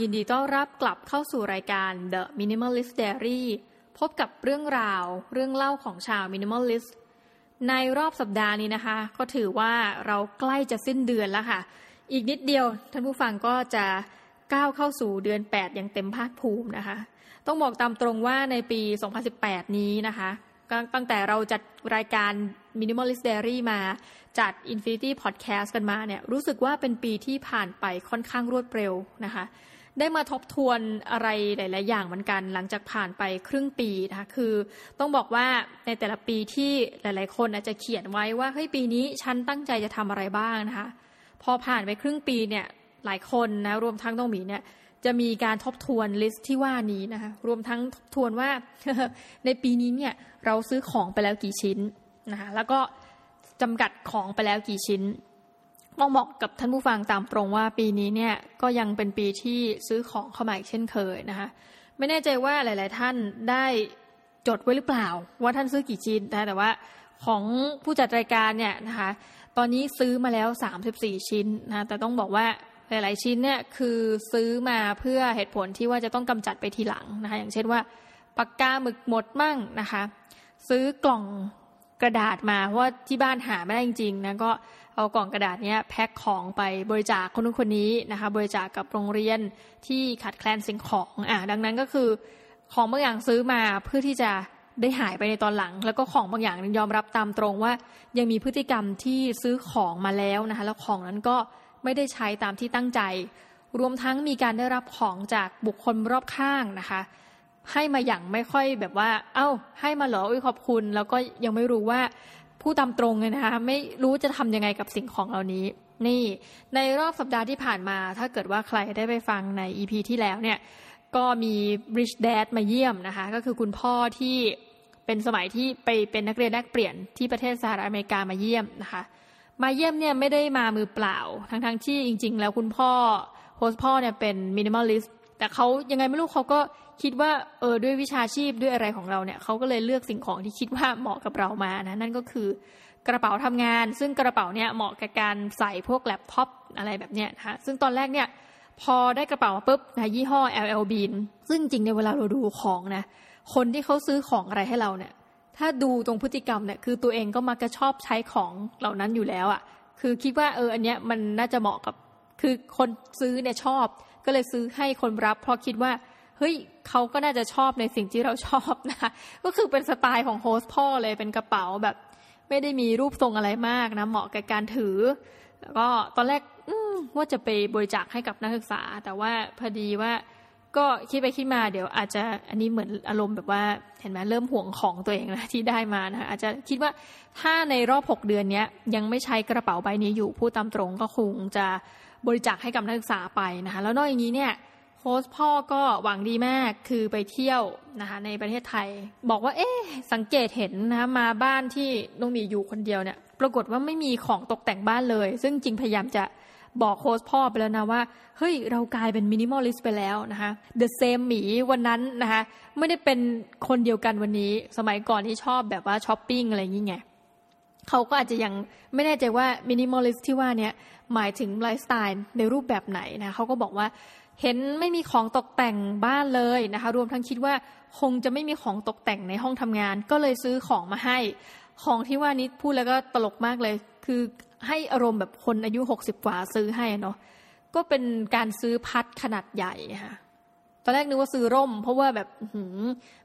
ยินดีต้อนรับกลับเข้าสู่รายการ The Minimalist Diary พบกับเรื่องราวเรื่องเล่าของชาว Minimalist ในรอบสัปดาห์นี้นะคะ ก็ถือว่าเราใกล้จะสิ้นเดือนแล้วค่ะ อีกนิดเดียวท่านผู้ฟังก็จะก้าวเข้าสู่เดือน 8 อย่างเต็มภาคภูมินะคะ ต้องบอกตามตรงว่าในปี 2018 นี้นะคะตั้งแต่เราจัดรายการ Minimalist Diary มาจัด Infinity Podcast กันมาเนี่ยรู้สึกว่าเป็นปีที่ผ่านไปค่อนข้างรวดเร็วนะคะ ได้มาทบทวนอะไรหลาย ๆ อย่างเหมือนกัน หลังจากผ่านไปครึ่งปีนะคะคือต้องบอกว่าในแต่ละปีที่หลาย ๆ คนอาจจะเขียนไว้ว่าเฮ้ยปีนี้ฉันตั้งใจจะทำอะไรบ้างนะคะพอผ่านไปครึ่งปีเนี่ยหลายคนนะรวมทั้งน้องหมีเนี่ยจะมีการทบทวน list ที่ว่านี้นะคะรวมทั้งทบทวนว่าในปีนี้เนี่ยเราซื้อของไปแล้วกี่ชิ้นนะคะแล้วก็จำกัดของไปแล้วกี่ชิ้น ต้องบอกกับท่านผู้ฟังตามตรงว่าปีนี้เนี่ยก็ยังเป็นปีที่ซื้อของเข้ามาอีกเช่นเคยนะคะไม่แน่ใจว่าหลาย ๆ ท่านได้จดไว้หรือเปล่า ว่าท่านซื้อกี่ชิ้นนะแต่ว่าของผู้จัดรายการเนี่ยนะคะตอนนี้ซื้อมาแล้ว 34 ชิ้นนะแต่ต้องบอกว่าหลาย ๆ ชิ้นเนี่ยคือซื้อมาเพื่อเหตุผลที่ว่าจะต้องกำจัดไปทีหลังนะคะอย่างเช่นว่าปากกาหมึกหมดมั่งนะคะ ซื้อกล่องกระดาษมาเพราะว่าที่บ้านหาไม่ได้จริงๆนะก็ เอากล่องกระดาษนี้แพ็คของไปบริจาคคนนู้นคนนี้นะคะ บริจาคกับโรงเรียนที่ขาดแคลนสิ่งของอะดังนั้นก็คือของบางอย่างซื้อมาเพื่อที่จะได้หายไปในตอนหลัง แล้วก็ของบางอย่างยอมรับตามตรงว่า ยังมีพฤติกรรมที่ซื้อของมาแล้วนะคะ แล้วของนั้นก็ไม่ได้ใช้ตามที่ตั้งใจ รวมทั้งมีการได้รับของจากบุคคลรอบข้างนะคะ ให้มาอย่างไม่ค่อยแบบว่า เอา้า ให้มาเหรออุ้ยขอบคุณ แล้วก็ยังไม่รู้ว่า ผู้ตามตรงเลยนะคะไม่รู้จะทำยังไงกับสิ่งของเหล่านี้ นี่ในรอบสัปดาห์ที่ผ่านมา ถ้าเกิดว่าใครได้ไปฟังใน EP ที่แล้วเนี่ยก็มี Rich Dad มาเยี่ยมนะคะ ก็คือคุณพ่อที่เป็นสมัยที่ไปเป็นนักเรียนแลกเปลี่ยนที่ประเทศสหรัฐอเมริกามาเยี่ยมนะคะ มาเยี่ยมเนี่ยไม่ได้มามือเปล่า ทั้งๆทที่จริง ๆ แล้วคุณพ่อhost พ่อเนี่ยเป็น minimalist แต่เขายังไงไม่รู้เขาก็คิดว่าเออด้วยวิชาชีพด้วยอะไรของเราเนี่ยเขาก็เลยเลือกสิ่งของที่คิดว่าเหมาะกับเรามานะนั่นก็คือกระเป๋าทำงาน ซึ่งกระเป๋าเนี่ยเหมาะกับการใส่พวกแล็ปท็อปอะไรแบบเนี้ยนะคะซึ่งตอนแรกเนี่ยพอได้กระเป๋ามาปุ๊บนะยี่ห้อ LL Bean ซึ่งจริงในเวลาเราดูของนะคนที่เขาซื้อของอะไรให้เราเนี่ยถ้าดูตรงพฤติกรรมเนี่ยคือตัวเองก็มักจะชอบใช้ของเหล่านั้นอยู่แล้วอะ่ะคือคิดว่าเอออันเนี้ยมันน่าจะเหมาะกับคือคนซื้อเนี่ยชอบ ก็เลยซื้อให้คนรับ เพราะคิดว่า เฮ้ยเขาก็น่าจะชอบในสิ่งที่เราชอบนะคะก็คือเป็นสไตล์ของโฮสพ่อเลยเป็นกระเป๋าแบบ ไม่ได้มีรูปทรงอะไรมากนะ เหมาะกับการถือ แล้วก็ตอนแรกว่าจะไปบริจาคให้กับนักศึกษา แต่ว่าพอดีว่าก็คิดไปคิดมาเดี๋ยวอาจจะอันนี้เหมือนอารมณ์แบบว่าเห็นไหมเริ่มห่วงของตัวเองนะที่ได้มานะคะอาจจะคิดว่าถ้าในรอบหกเดือนนี้ยังไม่ใช้กระเป๋าใบนี้อยู่พูดตามตรงก็คงจะ บริจาคให้กับนักศึกษาไปนะคะแล้วนอกจากนี้เนี่ย host พ่อก็หวังดีมากคือไปเที่ยวนะคะในประเทศไทย บอกว่าเอ๊สังเกตเห็นนะคะมาบ้านที่น้องหมีอยู่คนเดียวเนี่ย ปรากฏว่าไม่มีของตกแต่งบ้านเลย ซึ่งจริงพยายามจะบอก host พ่อไปแล้วนะว่า เฮ้ย เรากลายเป็น minimalist ไปแล้วนะคะthe same หมีวันนั้นนะคะไม่ได้เป็นคนเดียวกันวันนี้ สมัยก่อนที่ชอบแบบว่าช้อปปิ้งอะไรอย่างเงี้ยเขาก็อาจจะยังไม่แน่ใจว่า minimalist ที่ว่าเนี่ย หมายถึงไลฟ์สไตล์ในรูปแบบไหนนะเขาก็บอกว่าเห็นไม่มีของตกแต่งบ้านเลยนะคะ รวมทั้งคิดว่าคงจะไม่มีของตกแต่งในห้องทำงาน ก็เลยซื้อของมาให้ ของที่ว่านี้พูดแล้วก็ตลกมากเลย คือให้อารมณ์แบบคนอายุหกสิบกว่าซื้อให้เนาะก็เป็นการซื้อพัดขนาดใหญ่ค่ะตอนแรกนึกว่าซื้อร่ม เพราะว่าแบบ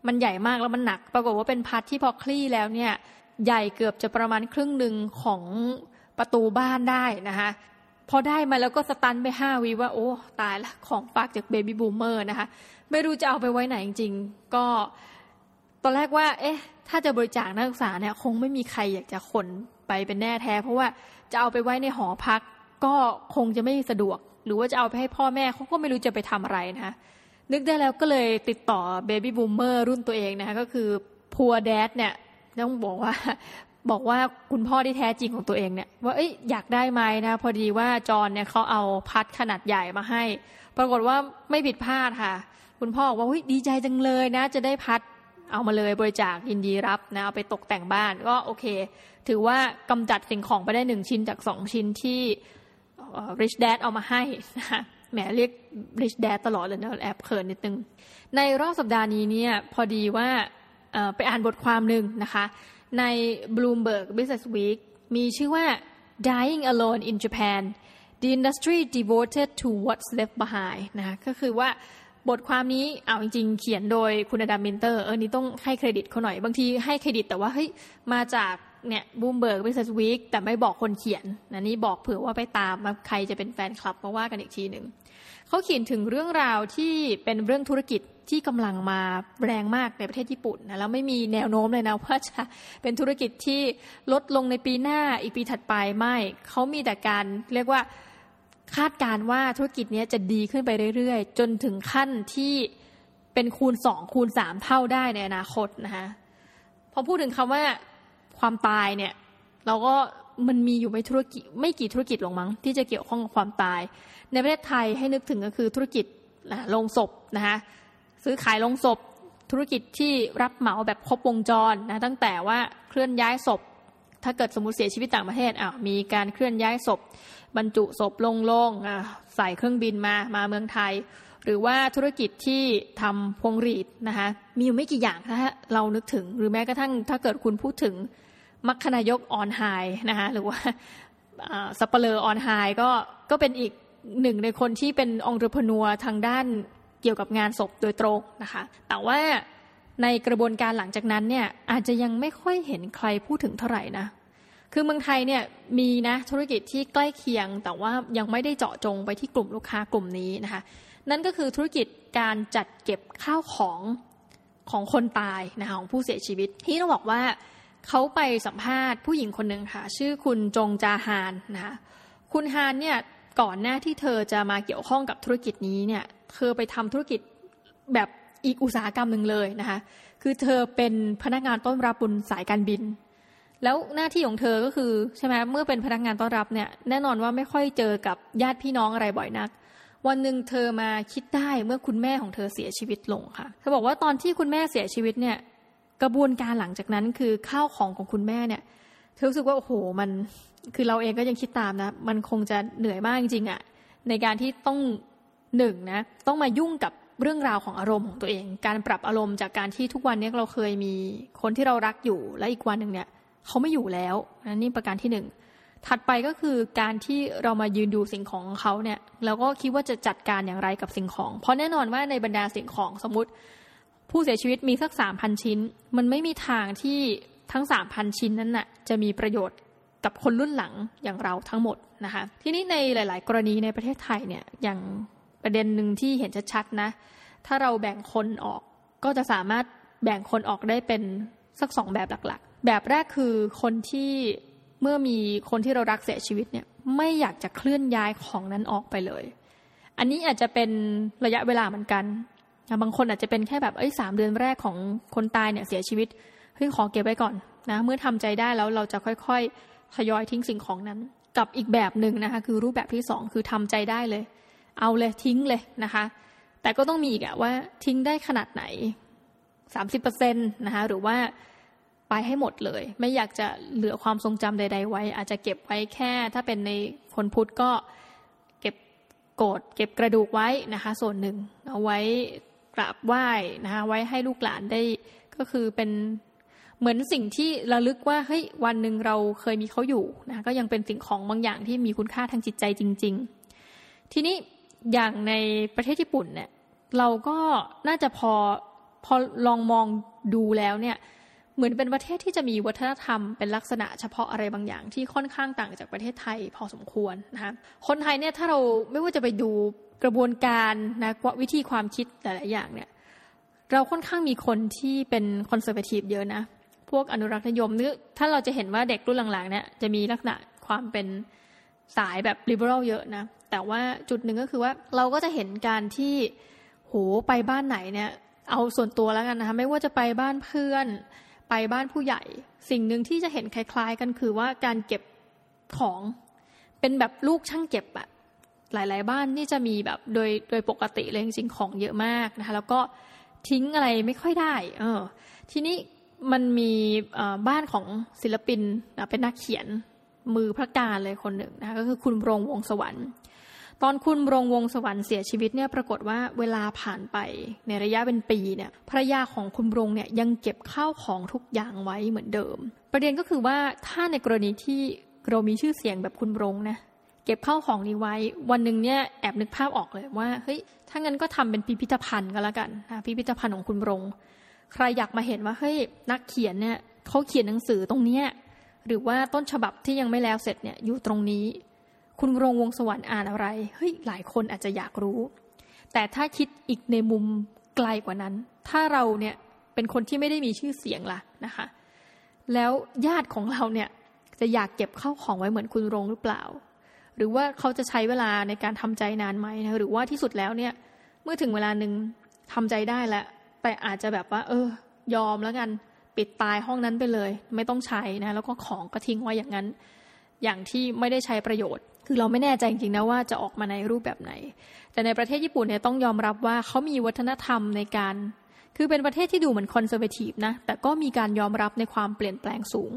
มันใหญ่มากแล้วมันหนัก ปรากฏว่าเป็นพัดที่พอคลี่แล้วเนี่ย ใหญ่เกือบจะประมาณครึ่งหนึ่งของประตูบ้านได้นะคะ พอได้มาแล้วก็ stun ไปห้าวิว่าโอ้ ตายละของฝากจาก baby boomer นะคะ ไม่รู้จะเอาไปไว้ไหนจริงๆ ก็ตอนแรกว่า เอ๊ะ ถ้าจะบริจาคนักศึกษาเนี่ย คงไม่มีใครอยากจะขนไปเป็นแน่แท้ เพราะว่าจะเอาไปไว้ในหอพัก ก็คงจะไม่สะดวก หรือว่าจะเอาไปให้พ่อแม่เขาก็ไม่รู้จะไปทำอะไรนะคะนึกได้แล้วก็เลยติดต่อ baby boomer รุ่นตัวเองนะคะก็คือ poor dad เนี่ยต้องบอกว่า บอกว่าคุณพ่อที่แท้จริงของตัวเองเนี่ยว่าเอ้ยอยากได้ไหมนะ พอดีว่าจอนเนี่ยเขาเอาพัดขนาดใหญ่มาให้ ปรากฏว่าไม่ผิดพลาดค่ะ คุณพ่อบอกว่าดีใจจังเลยนะ จะได้พัดเอามาเลยบริจาคยินดีรับนะเอาไปตกแต่งบ้านก็โอเค ถือว่ากำจัดสิ่งของไปได้หนึ่งชิ้นจากสองชิ้นที่ rich dad เอามาให้นะแหมเรียก rich dad ตลอดเลยนะแอบเขินนิดนึง ในรอบสัปดาห์นี้เนี่ยพอดีว่าไปอ่านบทความหนึ่งนะคะ ใน Bloomberg Business Week มีชื่อว่า Dying Alone in Japan the industry devoted to what's left behind นะคะก็คือว่าบทความนี้เอาจริงๆ เขียนโดยคุณ Adam Minter เออนี่ต้องให้เครดิตเขาหน่อย บางทีให้เครดิตแต่ว่าเฮ้ยมาจากเนี่ย Bloomberg Businessweek แต่ไม่บอกคนเขียนนะนี่บอกเผื่อว่าไปตามมาใครจะเป็นแฟนคลับมาว่ากันอีกทีหนึ่งเขาเขียนถึงเรื่องราวที่เป็นเรื่องธุรกิจ ที่กำลังมาแรงมากในประเทศญี่ปุ่นนะแล้วไม่มีแนวโน้มเลยนะว่าจะเป็นธุรกิจที่ลดลงในปีหน้าอีกปีถัดไปไม่เขามีแต่การเรียกว่าคาดการว่าธุรกิจนี้จะดีขึ้นไปเรื่อยๆ จนถึงขั้นที่เป็นคูณสองคูณสามเท่าได้ในอนาคตนะคะพอพูดถึงคำว่าความตายเนี่ย เราก็มันมีอยู่ไม่ธุรกิจไม่กี่ธุรกิจหรอกมั้งที่จะเกี่ยวข้องกับความตาย ในประเทศไทยให้นึกถึงก็คือธุรกิจโรงศพนะคะ ซื้อขายโรงศพธุรกิจที่รับเหมาแบบครบวงจรนะตั้งแต่ว่าเคลื่อนย้ายศพ ถ้าเกิดสมมติเสียชีวิตต่างประเทศอะมีการเคลื่อนย้ายศพ บรรจุศพลงโลงใส่เครื่องบินมามาเมืองไทย หรือว่าธุรกิจที่ทำพวงหรีดนะคะมีอยู่ไม่กี่อย่างถ้าเรานึกถึง หรือแม้กระทั่งถ้าเกิดคุณพูดถึงมัคคณายกออนไฮนะคะหรือว่าสัปเลอออนไฮก็ก็เป็นอีกหนึ่งในคนที่เป็นองค์รพนัวทางด้าน เกี่ยวกับงานศพโดยตรงนะคะ แต่ว่าในกระบวนการหลังจากนั้นเนี่ยอาจจะยังไม่ค่อยเห็นใครพูดถึงเท่าไหร่นะคือเมืองไทยเนี่ยมีนะธุรกิจที่ใกล้เคียง แต่ว่ายังไม่ได้เจาะจงไปที่กลุ่มลูกค้ากลุ่มนี้นะคะ นั่นก็คือธุรกิจการจัดเก็บข้าวของของคนตายนะคะของผู้เสียชีวิต ที่ต้องบอกว่าเขาไปสัมภาษณ์ผู้หญิงคนหนึ่งค่ะ ชื่อคุณจงจาฮานนะคะคุณฮานเนี่ย ก่อนหน้าที่เธอจะมาเกี่ยวข้องกับธุรกิจนี้เนี่ย เธอไปทำธุรกิจแบบอีกอุตสาหกรรมหนึ่งเลยนะคะ คือเธอเป็นพนักงานต้อนรับบนสายการบิน แล้วหน้าที่ของเธอก็คือใช่ไหมเมื่อเป็นพนักงานต้อนรับเนี่ยแน่นอนว่าไม่ค่อยเจอกับญาติพี่น้องอะไรบ่อยนัก วันหนึ่งเธอมาคิดได้เมื่อคุณแม่ของเธอเสียชีวิตลงค่ะ เธอบอกว่าตอนที่คุณแม่เสียชีวิตเนี่ยกระบวนการหลังจากนั้นคือข้าวของของคุณแม่เนี่ย เธอรู้สึกว่าโอ้โหมัน คือเราเองก็ยังคิดตามนะ มันคงจะเหนื่อยมากจริงๆอะ่ะในการที่ต้องหนึ่งนะต้องมายุ่งกับเรื่องราวของอารมณ์ของตัวเอง การปรับอารมณ์จากการที่ทุกวันนี้เราเคยมีคนที่เรารักอยู่และอีกวันหนึ่งเนี่ยเขาไม่อยู่แล้วนนี่ประการที่หนึ่งถัดไปก็คือการที่เรามายืนดูสิ่งของเขาเนี่ยแล้วก็คิดว่าจะจัดการอย่างไรกับสิ่งของ เพราะแน่นอนว่าในบรรดาสิ่งของสมมติ ผู้เสียชีวิตมีสักสามพันชิ้น มันไม่มีทางที่ทั้งสามพันชิ้นนั้นน่ะจะมีประโยชน์ กับคนรุ่นหลังอย่างเราทั้งหมดนะคะทีนี้ในหลาย ๆ กรณีในประเทศไทยเนี่ยอย่างประเด็นหนึ่งที่เห็นชัดๆนะถ้าเราแบ่งคนออกก็จะสามารถแบ่งคนออกได้เป็นสักสองแบบหลักๆ แบบแรกคือคนที่เมื่อมีคนที่เรารักเสียชีวิตเนี่ยไม่อยากจะเคลื่อนย้ายของนั้นออกไปเลย อันนี้อาจจะเป็นระยะเวลาเหมือนกัน บางคนอาจจะเป็นแค่แบบเอ้ยสามเดือนแรกของคนตายเนี่ยเสียชีวิตเฮ้ยขอเก็บไว้ก่อนนะเมื่อทำใจได้แล้วเราจะค่อยๆ ทยอยทิ้งสิ่งของนั้น กับอีกแบบหนึ่งนะคะคือรูปแบบที่สองคือทำใจได้เลย เอาเลยทิ้งเลยนะคะ แต่ก็ต้องมีอีกอะว่าทิ้งได้ขนาดไหนสามสิบเปอร์เซ็นต์นะคะหรือว่าไปให้หมดเลย ไม่อยากจะเหลือความทรงจำใด ๆ ไว้ อาจจะเก็บไว้แค่ ถ้าเป็นในคนพุทธก็เก็บโกดเก็บกระดูกไว้นะคะ ส่วนหนึ่งเอาไว้กราบไหว้นะคะไว้ให้ลูกหลานได้ก็คือเป็น เหมือนสิ่งที่ระลึกว่าเฮ้ยวันหนึ่งเราเคยมีเขาอยู่นะก็ยังเป็นสิ่งของบางอย่างที่มีคุณค่าทางจิตใจจริง ๆ ทีนี้อย่างในประเทศญี่ปุ่นเนี่ยเราก็น่าจะพอพอลองมองดูแล้วเนี่ยเหมือนเป็นประเทศที่จะมีวัฒนธรรมเป็นลักษณะเฉพาะอะไรบางอย่างที่ค่อนข้างต่างจากประเทศไทยพอสมควรนะคะคนไทยเนี่ยถ้าเราไม่ว่าจะไปดูกระบวนการนะวิธีความคิดหลายๆอย่างเนี่ยเราค่อนข้างมีคนที่เป็น conservative เยอะนะ พวกอนุรักษ์นิยมนึกถ้าเราจะเห็นว่าเด็กรุ่นหลังๆเนี่ยจะมีลักษณะความเป็นสายแบบ liberal เยอะนะ แต่ว่าจุดหนึ่งก็คือว่าเราก็จะเห็นการที่โหไปบ้านไหนเนี่ย เอาส่วนตัวแล้วกันนะคะไม่ว่าจะไปบ้านเพื่อน ไปบ้านผู้ใหญ่ สิ่งหนึ่งที่จะเห็นคล้าย ๆ กันคือว่าการเก็บของเป็นแบบลูกช่างเก็บอะหลาย ๆ บ้านนี่จะมีแบบโดยโดยปกติเลยจริงๆของเยอะมากนะคะ แล้วก็ทิ้งอะไรไม่ค่อยได้ เออ ทีนี้ มันมีบ้านของศิลปินเป็นนักเขียนมือพระการเลยคนหนึ่งนะคะก็คือคุณรงวงสวรรค์ตอนคุณรงวงสวรรค์เสียชีวิตเนี่ยปรากฏว่าเวลาผ่านไปในระยะเป็นปีเนี่ยภรรยาของคุณรงเนี่ยยังเก็บข้าวของทุกอย่างไว้เหมือนเดิม ประเด็นก็คือว่าถ้าในกรณีที่เรามีชื่อเสียงแบบคุณรงนะเก็บข้าวของนี้ไว้ วันหนึ่งเนี่ยแอบนึกภาพออกเลยว่าเฮ้ยถ้างั้นก็ทำเป็นพิพิธภัณฑ์ก็แล้วกันนะพิพิธภัณฑ์ของคุณรง ใครอยากมาเห็นว่าเฮ้ยนักเขียนเนี่ยเขาเขียนหนังสือตรงเนี้ยหรือว่าต้นฉบับที่ยังไม่แล้วเสร็จเนี่ยอยู่ตรงนี้ คุณรงวงสวรรค์อ่านอะไรเฮ้ยหลายคนอาจจะอยากรู้ แต่ถ้าคิดอีกในมุมไกลกว่านั้น ถ้าเราเนี่ยเป็นคนที่ไม่ได้มีชื่อเสียงล่ะนะคะ แล้วญาติของเราเนี่ยจะอยากเก็บเข้าของไว้เหมือนคุณรงหรือเปล่า หรือว่าเขาจะใช้เวลาในการทำใจนานไหมนะหรือว่าที่สุดแล้วเนี่ยเมื่อถึงเวลาหนึ่งทำใจได้แล้ว แต่อาจจะแบบว่า เออ ยอมแล้วกันปิดตายห้องนั้นไปเลย ไม่ต้องใช้นะ แล้วก็ของก็ทิ้งไว้อย่างนั้น อย่างที่ไม่ได้ใช้ประโยชน์ คือเราไม่แน่ใจจริงๆนะว่าจะออกมาในรูปแบบไหน แต่ในประเทศญี่ปุ่นเนี่ยต้องยอมรับว่าเขามีวัฒนธรรมในการ คือเป็นประเทศที่ดูเหมือนคอนเซอร์เวทีฟนะ แต่ก็มีการยอมรับในความเปลี่ยนแปลงสูง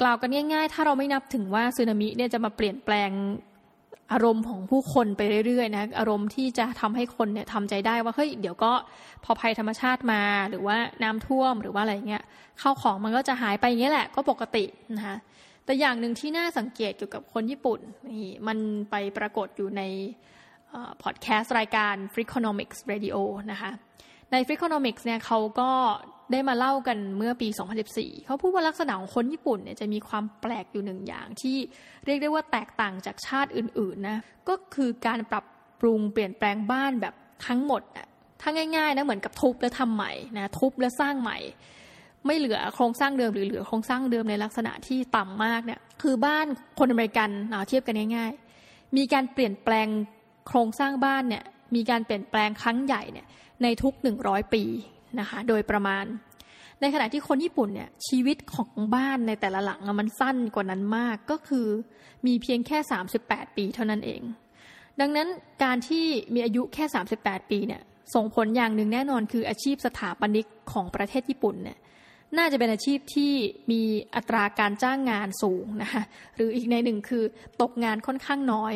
กล่าวกันง่าย ๆ ถ้าเราไม่นับถึงว่าสึนามิเนี่ยจะมาเปลี่ยนแปลง อารมณ์ของผู้คนไปเรื่อยๆนะอารมณ์ที่จะทำให้คนเนี่ยทำใจได้ว่าเฮ้ยเดี๋ยวก็พอภัยธรรมชาติมาหรือว่าน้ำท่วมหรือว่าอะไรเงี้ยข้าวของมันก็จะหายไปอย่างเงี้ยแหละก็ปกตินะคะแต่อย่างหนึ่งที่น่าสังเกตเกี่ยวกับคนญี่ปุ่นนี่มันไปปรากฏอยู่ในพอดแคสต์รายการ Freakonomics Radio นะคะใน Freakonomics เนี่ยเขาก็ ได้มาเล่ากันเมื่อปี 2014 เขาพูดว่าลักษณะของคนญี่ปุ่นเนี่ยจะมีความแปลกอยู่หนึ่งอย่างที่เรียกได้ว่าแตกต่างจากชาติอื่นๆนะ ก็คือการปรับปรุงเปลี่ยนแปลงบ้านแบบทั้งหมดอะถ้าง่ายๆนะเหมือนกับทุบแล้วทำใหม่นะทุบแล้วสร้างใหม่ ไม่เหลือโครงสร้างเดิมหรือเหลือโครงสร้างเดิมในลักษณะที่ต่ำมากเนี่ยคือบ้านคนอเมริกันเทียบกันง่ายๆ มีการเปลี่ยนแปลงโครงสร้างบ้านเนี่ยมีการเปลี่ยนแปลงครั้งใหญ่เนี่ยในทุกหนึ่งร้อยปี นะคะ โดยประมาณ ในขณะที่คนญี่ปุ่นเนี่ยชีวิตของบ้านในแต่ละหลังมันสั้นกว่านั้นมากก็คือมีเพียงแค่ 38 ปีเท่านั้นเอง ดังนั้นการที่มีอายุแค่ 38 ปีเนี่ยส่งผลอย่างหนึ่งแน่นอนคืออาชีพสถาปนิกของประเทศญี่ปุ่นเนี่ยน่าจะเป็นอาชีพที่มีอัตราการจ้างงานสูงนะคะหรืออีกในหนึ่งคือตกงานค่อนข้างน้อย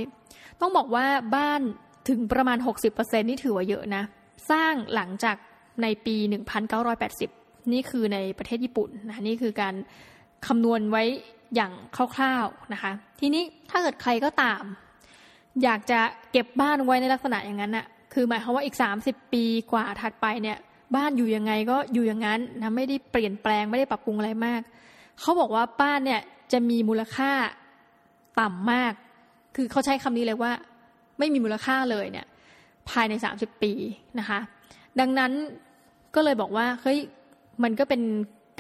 ต้องบอกว่าบ้านถึงประมาณ 60%นี่ถือว่าเยอะนะ สร้างหลังจาก ในปี 1980 นี่คือในประเทศญี่ปุ่นนะนี่คือการคำนวณไว้อย่างคร่าวๆนะคะทีนี้ถ้าเกิดใครก็ตาม อยากจะเก็บบ้านไว้ในลักษณะอย่างนั้นอะคือหมายความว่าอีก 30 ปีกว่าถัดไปเนี่ยบ้านอยู่ยังไงก็อยู่อย่างนั้นนะไม่ได้เปลี่ยนแปลงไม่ได้ปรับปรุงอะไรมาก เขาบอกว่าบ้านเนี่ยจะมีมูลค่าต่ำมาก คือเขาใช้คำนี้เลยว่า ไม่มีมูลค่าเลยเนี่ยภายใน 30 ปีนะคะ ดังนั้น ก็เลยบอกว่าเฮ้ยมันก็เป็น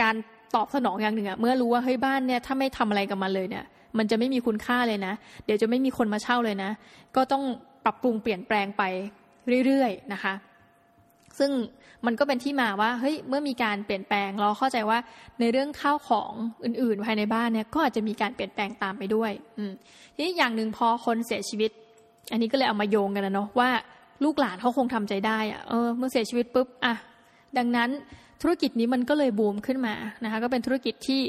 การตอบสนองอย่างหนึ่งอะเมื่อรู้ว่าเฮ้ยบ้านเนี่ยถ้าไม่ทำอะไรกับมันเลยเนี่ย มันจะไม่มีคุณค่าเลยนะ เดี๋ยวจะไม่มีคนมาเช่าเลยนะ ก็ต้องปรับปรุงเปลี่ยนแปลงไปเรื่อยๆนะคะ ซึ่งมันก็เป็นที่มาว่าเฮ้ยเมื่อมีการเปลี่ยนแปลงเราเข้าใจว่าในเรื่องข้าวของอื่น ๆ ภายในบ้านเนี่ยก็อาจจะมีการเปลี่ยนแปลงตามไปด้วยอืมทีนี้อย่างหนึ่งพอคนเสียชีวิต อันนี้ก็เลยเอามาโยงกันนะเนาะว่าลูกหลานเขาคงทำใจได้อะเออเมื่อเสียชีวิตปุ๊บอะ ดังนั้นธุรกิจนี้มันก็เลยบูมขึ้นมานะคะก็เป็นธุรกิจที่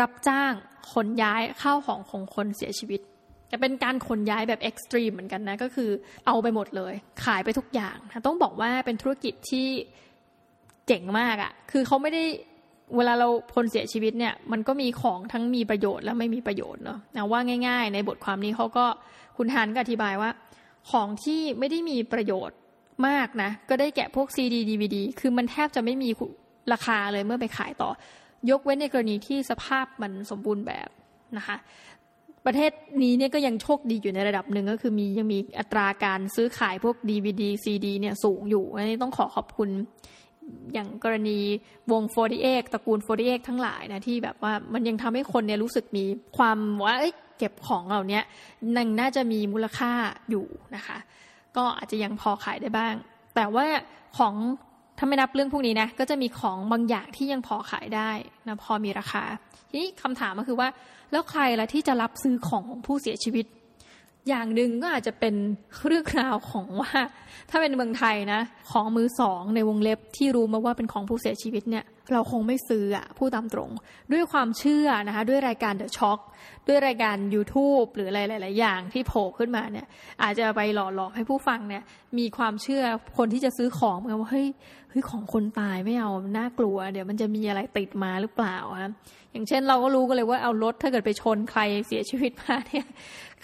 รับจ้างขนย้ายข้าวของของคนเสียชีวิตแต่เป็นการขนย้ายแบบเอ็กซ์ตรีมเหมือนกันนะก็คือเอาไปหมดเลย ขายไปทุกอย่างต้องบอกว่าเป็นธุรกิจที่เจ๋งมากอะ่ะคือเขาไม่ได้เวลาเราคนเสียชีวิตเนี่ยมันก็มีของทั้งมีประโยชน์และไม่มีประโยชน์เนาะนะว่าง่าย ๆ ในบทความนี้เขาก็คุณฮันก็อธิบายว่า ของที่ไม่ได้มีประโยชน์ มากนะ ก็ได้แกะพวกซีดีดีวดีคือมันแทบจะไม่มีราคาเลยเมื่อไปขายต่อ ยกเว้นในกรณีที่สภาพมันสมบูรณ์แบบนะคะ ประเทศนี้เนี่ยก็ยังโชคดีอยู่ในระดับหนึ่งก็คือมียังมีอัตราการซื้อขายพวก DVD CD เนี่ยสูงอยู่อันนี้ต้องขอขอบคุณอย่างกรณีวง 48 ตระกูล 48 ทั้งหลายนะที่แบบว่ามันยังทำให้คนเนี่ยรู้สึกมีความว่าเเก็บของเหล่านี้นังน่าจะมีมูลค่าอยู่นะคะ ก็อาจจะยังพอขายได้บ้าง แต่ว่าของถ้าไม่นับเรื่องพวกนี้นะก็จะมีของบางอย่างที่ยังพอขายได้นะพอมีราคา ทีนี้คำถามก็คือว่า แล้วใครล่ะที่จะรับซื้อของของผู้เสียชีวิต อย่างหนึ่งก็อาจจะเป็นเรื่องราวของว่า ถ้าเป็นเมืองไทยนะ ของมือสองในวงเล็บที่รู้มาว่าเป็นของผู้เสียชีวิตเนี่ย เราคงไม่ซื้ออะพูดตามตรง ด้วยความเชื่อนะคะ ด้วยรายการ The Shock ด้วยรายการ YouTube หรืออะไรหลาย ๆ อย่างที่โผล่ขึ้นมาเนี่ย อาจจะไปหล่อหลอมให้ผู้ฟังเนี่ย มีความเชื่อคนที่จะซื้อของเหมือนว่าเฮ้ยเฮ้ยของคนตายไม่เอาน่ากลัว เดี๋ยวมันจะมีอะไรติดมาหรือเปล่าครับอย่างเช่นเราก็รู้กันเลยว่าเอารถถ้าเกิดไปชนใครเสียชีวิตมาเนี่ย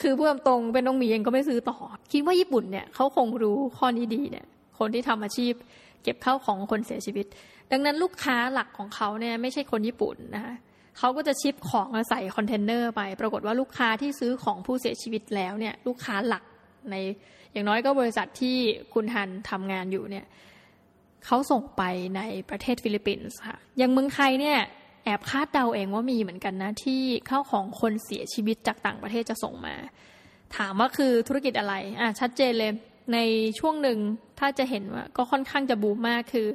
คือพูดตรงเป็นน้องหมีเองก็ไม่ซื้อต่อ คิดว่าญี่ปุ่นเนี่ยเขาคงรู้ข้อนี้ดีเนี่ย คนที่ทำอาชีพ เก็บข้าวของคนเสียชีวิต ดังนั้นลูกค้าหลักของเขาเนี่ยไม่ใช่คนญี่ปุ่นนะคะเขาก็จะ ship ของมาใส่คอนเทนเนอร์ไป ปรากฏว่าลูกค้าที่ซื้อของผู้เสียชีวิตแล้วเนี่ยลูกค้าหลักในอย่างน้อยก็บริษัทที่คุณฮันทำงานอยู่เนี่ยเขาส่งไปในประเทศฟิลิปปินส์ค่ะอย่างเมืองไทยเนี่ยแอบคาดเดาเองว่ามีเหมือนกันนะที่ข้าวของคนเสียชีวิตจากต่างประเทศจะส่งมา ถามว่าคือธุรกิจอะไรอะชัดเจนเลย ในช่วงหนึ่งถ้าจะเห็นว่าก็ค่อนข้างจะบูมมากคือ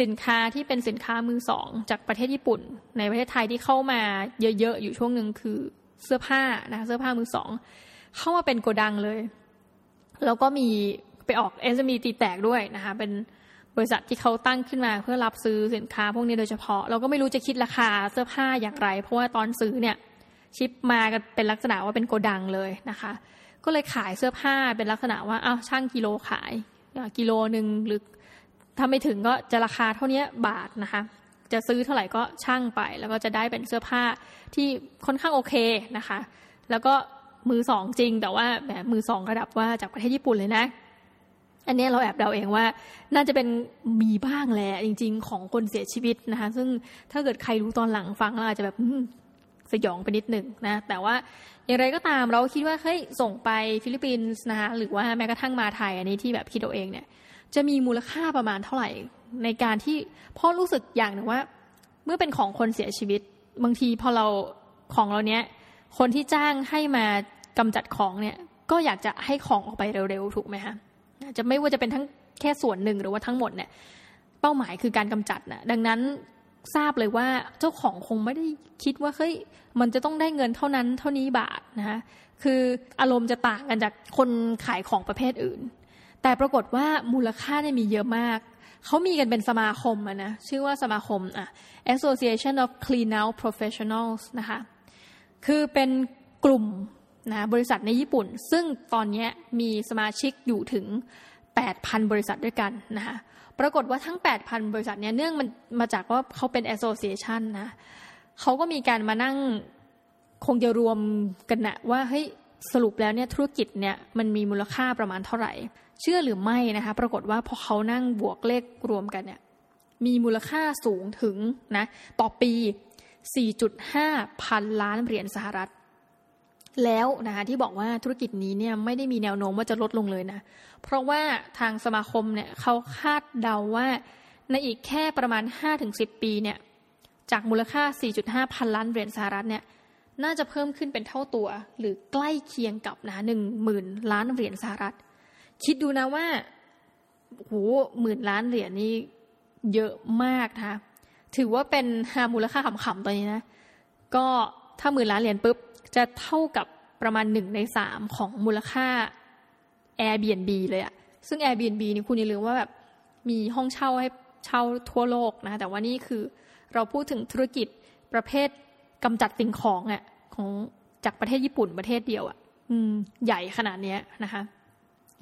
สินค้าที่เป็นสินค้ามือสอง จากประเทศญี่ปุ่น ในประเทศไทยที่เข้ามาเยอะๆอยู่ช่วงหนึ่งคือเสื้อผ้านะเสื้อผ้ามือสอง เข้ามาเป็นโกดังเลย แล้วก็มีไปออกเอสมีตีแตกด้วยนะคะเป็นบริษัทที่เขาตั้งขึ้นมาเพื่อรับซื้อสินค้าพวกนี้โดยเฉพาะ เราก็ไม่รู้จะคิดราคาเสื้อผ้าอย่างไร เพราะว่าตอนซื้อเนี่ยชิปมากันเป็นลักษณะว่าเป็นโกดังเลยนะคะ ก็เลยขายเสื้อผ้าเป็นลักษณะว่าอ้าวช่างกิโลขายกิโลหนึ่งหรือถ้าไม่ถึงก็จะราคาเท่านี้บาทนะคะ จะซื้อเท่าไหร่ก็ช่างไป แล้วก็จะได้เป็นเสื้อผ้าที่ค่อนข้างโอเคนะคะ แล้วก็มือสองจริง แต่ว่าแบบมือสองระดับว่าจากประเทศญี่ปุ่นเลยนะ อันนี้เราแอบเดาเองว่า น่าจะเป็นมีบ้างแหละจริง ๆ ของคนเสียชีวิตนะคะ ซึ่งถ้าเกิดใครรู้ตอนหลังฟังเราอาจจะแบบ สยองไปนิดหนึ่งนะ แต่ว่าอย่างไรก็ตามเราคิดว่าเฮ้ยส่งไปฟิลิปปินส์นะคะหรือว่าแม้กระทั่งมาไทยอันนี้ที่แบบคิดเอาเองเนี่ย จะมีมูลค่าประมาณเท่าไหร่ ในการที่พ่อรู้สึกอย่างหนึ่งว่า เมื่อเป็นของคนเสียชีวิต บางทีพอเราของเราเนี้ยคนที่จ้างให้มากำจัดของเนี่ย ก็อยากจะให้ของออกไปเร็วๆถูกไหมคะจะไม่ว่าจะเป็นทั้งแค่ส่วนหนึ่งหรือว่าทั้งหมดเนี่ยเป้าหมายคือการกำจัดนะดังนั้น ทราบเลยว่าเจ้าของคงไม่ได้คิดว่าเฮ้ยมันจะต้องได้เงินเท่านั้นเท่านี้บาทนะคะคืออารมณ์จะต่างกันจากคนขายของประเภทอื่น แต่ปรากฏว่ามูลค่าเนี่ยมีเยอะมาก เขามีกันเป็นสมาคมนะชื่อว่าสมาคมอะ Association of Clean Out Professionals นะคะคือเป็นกลุ่มนะบริษัทในญี่ปุ่น ซึ่งตอนนี้มีสมาชิกอยู่ถึง 8,000 บริษัทด้วยกันนะคะปรากฏว่าทั้ง 8,000 บริษัทเนี่ยเนื่องมันมาจากว่าเขาเป็น association นะเขาก็มีการมานั่งคงจะรวมกันนะว่าเฮ้ยสรุปแล้วเนี่ยธุรกิจเนี่ยมันมีมูลค่าประมาณเท่าไหร่ เชื่อหรือไม่นะคะปรากฏว่าพอเขานั่งบวกเลขรวมกันเนี่ยมีมูลค่าสูงถึงนะต่อปี 4.5 พันล้านเหรียญสหรัฐ แล้วนะคะที่บอกว่าธุรกิจนี้เนี่ยไม่ได้มีแนวโน้มว่าจะลดลงเลยนะ เพราะว่าทางสมาคมเนี่ยเขาคาดเดาว่าในอีกแค่ประมาณ 5-10 ปีเนี่ยจากมูลค่า 4.5 พันล้านเหรียญสหรัฐเนี่ยน่าจะเพิ่มขึ้นเป็นเท่าตัว หรือใกล้เคียงกับนะหนึ่งหมื่นล้านเหรียญสหรัฐ คิดดูนะว่าโหหมื่นล้านเหรียญนี่เยอะมากนะถือว่าเป็นมูลค่าขำๆตอนนี้นะ ก็ถ้าหมื่นล้านเหรียญปุ๊บ จะเท่ากับประมาณหนึ่งในสามของมูลค่า Airbnb เลยอะซึ่ง Airbnb นี่คุณอย่าลืมว่าแบบมีห้องเช่าให้เช่าทั่วโลกนะ แต่ว่านี่คือเราพูดถึงธุรกิจประเภทกำจัดสิ่งของอะของจากประเทศญี่ปุ่นประเทศเดียวอะอืมใหญ่ขนาดนี้นะคะ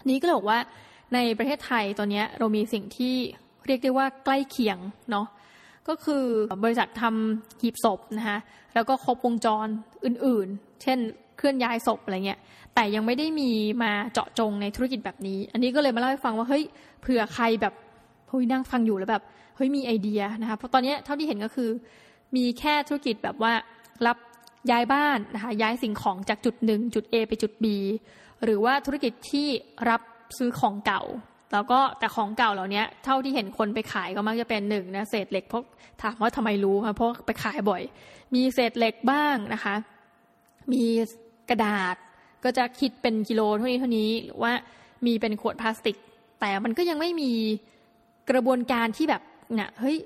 นี้ก็เลยบอกว่าในประเทศไทยตอนนี้เรามีสิ่งที่เรียกได้ว่าใกล้เคียงเนาะ ก็คือบริษัททำหีบศพนะคะแล้วก็ครบวงจรอื่นๆ เช่นเคลื่อนย้ายศพอะไรเงี้ยแต่ยังไม่ได้มีมาเจาะจงในธุรกิจแบบนี้ อันนี้ก็เลยมาเล่าให้ฟังว่าเฮ้ยเผื่อใครแบบเฮ้ยนั่งฟังอยู่แล้วแบบเฮ้ยมีไอเดียนะคะเพราะตอนนี้เท่าที่เห็นก็คือ มีแค่ธุรกิจแบบว่ารับย้ายบ้านนะคะย้ายสิ่งของจากจุดหนึ่งจุด A ไปจุด B หรือว่าธุรกิจที่รับซื้อของเก่า แล้วก็แต่ของเก่าเหล่านี้เท่าที่เห็นคนไปขายก็มักจะเป็นหนึ่งนะเศษเหล็กพราถามว่าทำไมรู้คะเพราะไปขายบ่อย มีเศษเหล็กบ้างนะคะ มีกระดาษก็จะคิดเป็นกิโลเท่านี้เท่านี้หรือว่ามีเป็นขวดพลาสติก แต่มันก็ยังไม่มีกระบวนการที่แบบเนี่ยเฮ้ย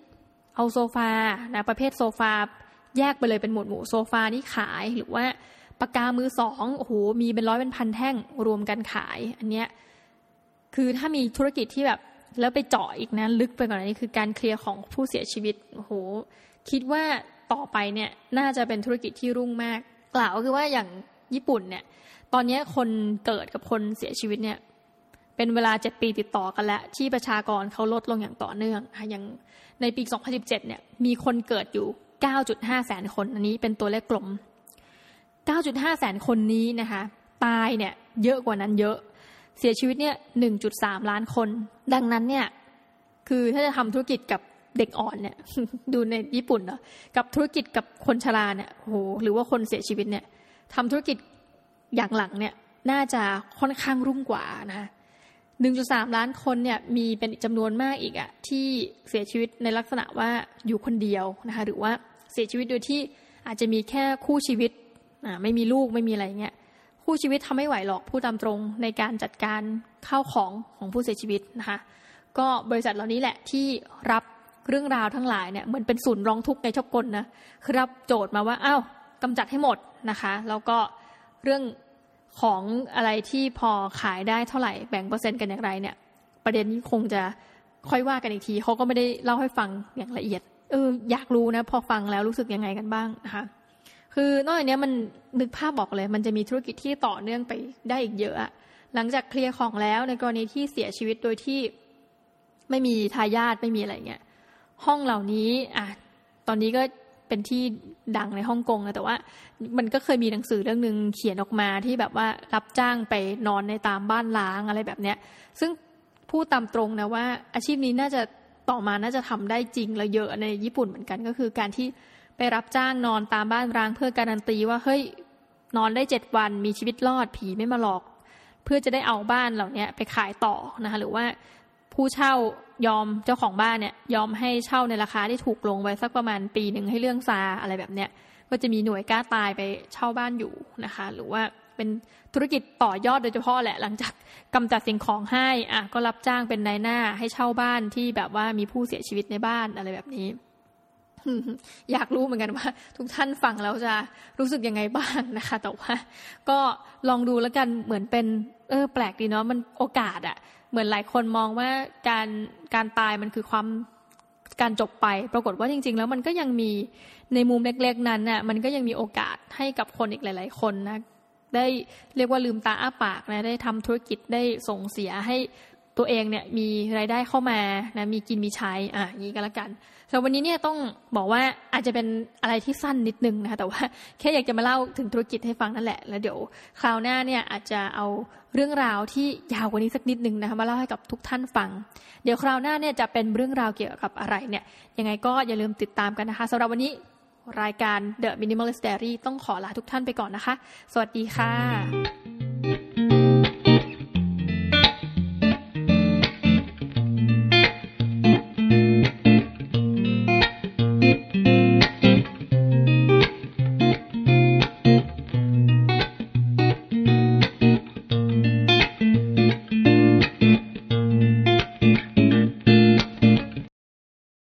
เอาโซฟานะประเภทโซฟาแยกไปเลยเป็นหมวดหมู่โซฟานี่ขายหรือว่าปากกามือสองโอ้โหมีเป็นร้อยเป็นพันแท่งรวมกันขาย อันเนี้ย คือถ้ามีธุรกิจที่แบบแล้วไปเจาะอีกนะลึกไปกว่านี้คือการเคลียร์ของผู้เสียชีวิตโหคิดว่าต่อไปเนี่ยน่าจะเป็นธุรกิจที่รุ่งมาก กล่าวก็คือว่าอย่างญี่ปุ่นเนี่ย ตอนนี้คนเกิดกับคนเสียชีวิตเนี่ย เป็นเวลาเจ็ดปีติดต่อกันแล้ว ที่ประชากรเขาลดลงอย่างต่อเนื่องอย่างในปี 2017 เนี่ย มีคนเกิดอยู่ 9.5 แสนคน อันนี้เป็นตัวเลขกลม 9.5 แสนคนนี้นะคะ ตายเนี่ยเยอะกว่านั้นเยอะ เสียชีวิตเนี่ย1.3ล้านคน ดังนั้นเนี่ยคือถ้าจะทำธุรกิจกับเด็กอ่อนเนี่ย ดูในญี่ปุ่นเนาะกับธุรกิจกับคนชราเนี่ยโหหรือว่าคนเสียชีวิตเนี่ยทำธุรกิจอย่างหลังเนี่ยน่าจะค่อนข้างรุ่งกว่านะ1.3ล้านคนเนี่ยมีเป็นจำนวนมากอีกอะที่เสียชีวิตในลักษณะว่าอยู่คนเดียวนะคะหรือว่าเสียชีวิตโดยที่อาจจะมีแค่คู่ชีวิตอ่าไม่มีลูกไม่มีอะไรเงี้ย คู่ชีวิตทำไม่ไหวหรอกพูดตามตรงในการจัดการข้าวของของผู้เสียชีวิตนะคะก็บริษัทเหล่านี้แหละที่รับเรื่องราวทั้งหลายเนี่ยเหมือนเป็นศูนย์ร้องทุกข์ในชอบกลนะคือรับโจทย์มาว่าอ้าวกำจัดให้หมดนะคะแล้วก็เรื่องของอะไรที่พอขายได้เท่าไหร่แบ่งเปอร์เซ็นต์กันอย่างไรเนี่ย ประเด็นนี้คงจะค่อยว่ากันอีกทีเขาก็ไม่ได้เล่าให้ฟังอย่างละเอียดเอออยากรู้นะ พอฟังแล้วรู้สึกยังไงกันบ้างนะคะ คือนอกจากนี้มันนึกภาพบอกเลย มันจะมีธุรกิจที่ต่อเนื่องไปได้อีกเยอะหลังจากเคลียร์ของแล้วในกรณีที่เสียชีวิตโดยที่ไม่มีทายาทไม่มีอะไรเงี้ยห้องเหล่านี้อะตอนนี้ก็เป็นที่ดังในฮ่องกงนะแต่ว่า มันก็เคยมีหนังสือเรื่องหนึ่งเขียนออกมาที่แบบว่ารับจ้างไปนอนในตามบ้านล้างอะไรแบบเนี้ย ซึ่งพูดตามตรงนะว่า อาชีพนี้น่าจะต่อมาน่าจะทำได้จริงและเยอะในญี่ปุ่นเหมือนกันก็คือการที่ ไปรับจ้างนอนตามบ้านร้างเพื่อการันตีว่าเฮ้ยนอนได้เจ็ดวันมีชีวิตรอดผีไม่มาหลอก เพื่อจะได้เอาบ้านเหล่านี้ไปขายต่อนะคะหรือว่าผู้เช่ายอมเจ้าของบ้านเนี่ยยอมให้เช่าในราคาที่ถูกลงไว้สักประมาณปีหนึ่งให้เรื่องซาอะไรแบบเนี้ยก็จะมีหน่วยกล้าตายไปเช่าบ้านอยู่นะคะ หรือว่าเป็นธุรกิจต่อยอดโดยเฉพาะแหละหลังจากกำจัดสิ่งของให้อะก็รับจ้างเป็นนายหน้าให้เช่าบ้านที่แบบว่ามีผู้เสียชีวิตในบ้านอะไรแบบนี้ อยากรู้เหมือนกันว่า ทุกท่านฟังแล้วจะรู้สึกยังไงบ้างนะคะ แต่ว่าก็ลองดูแล้วกันเหมือนเป็น เออ แปลกดีเนาะมันโอกาสอะเหมือนหลายคนมองว่าการการตายมันคือความการจบไป ปรากฏว่าจริง ๆ แล้วมันก็ยังมีในมุมเล็กๆ นั้นน่ะมันก็ยังมีโอกาสให้กับคนอีกหลาย ๆ คนนะได้เรียกว่าลืมตาอ้าปากนะได้ทำธุรกิจได้ส่งเสียให้ตัวเองเนี่ยมีรายได้เข้ามานะมีกินมีใช้อะอย่างนี้ก็แล้วกัน สำหรับวันนี้เนี่ยต้องบอกว่าอาจจะเป็นอะไรที่สั้นนิดนึงนะคะแต่ว่าแค่อยากจะมาเล่าถึงธุรกิจให้ฟังนั่นแหละ แล้วเดี๋ยวคราวหน้าเนี่ยอาจจะเอาเรื่องราวที่ยาวกว่านี้สักนิดนึงนะคะมาเล่าให้กับทุกท่านฟัง เดี๋ยวคราวหน้าเนี่ยจะเป็นเรื่องราวเกี่ยวกับอะไรเนี่ยยังไงก็อย่าลืมติดตามกันนะคะสำหรับวันนี้รายการ The Minimalist Diary ต้องขอลาทุกท่านไปก่อนนะคะ สวัสดีค่ะ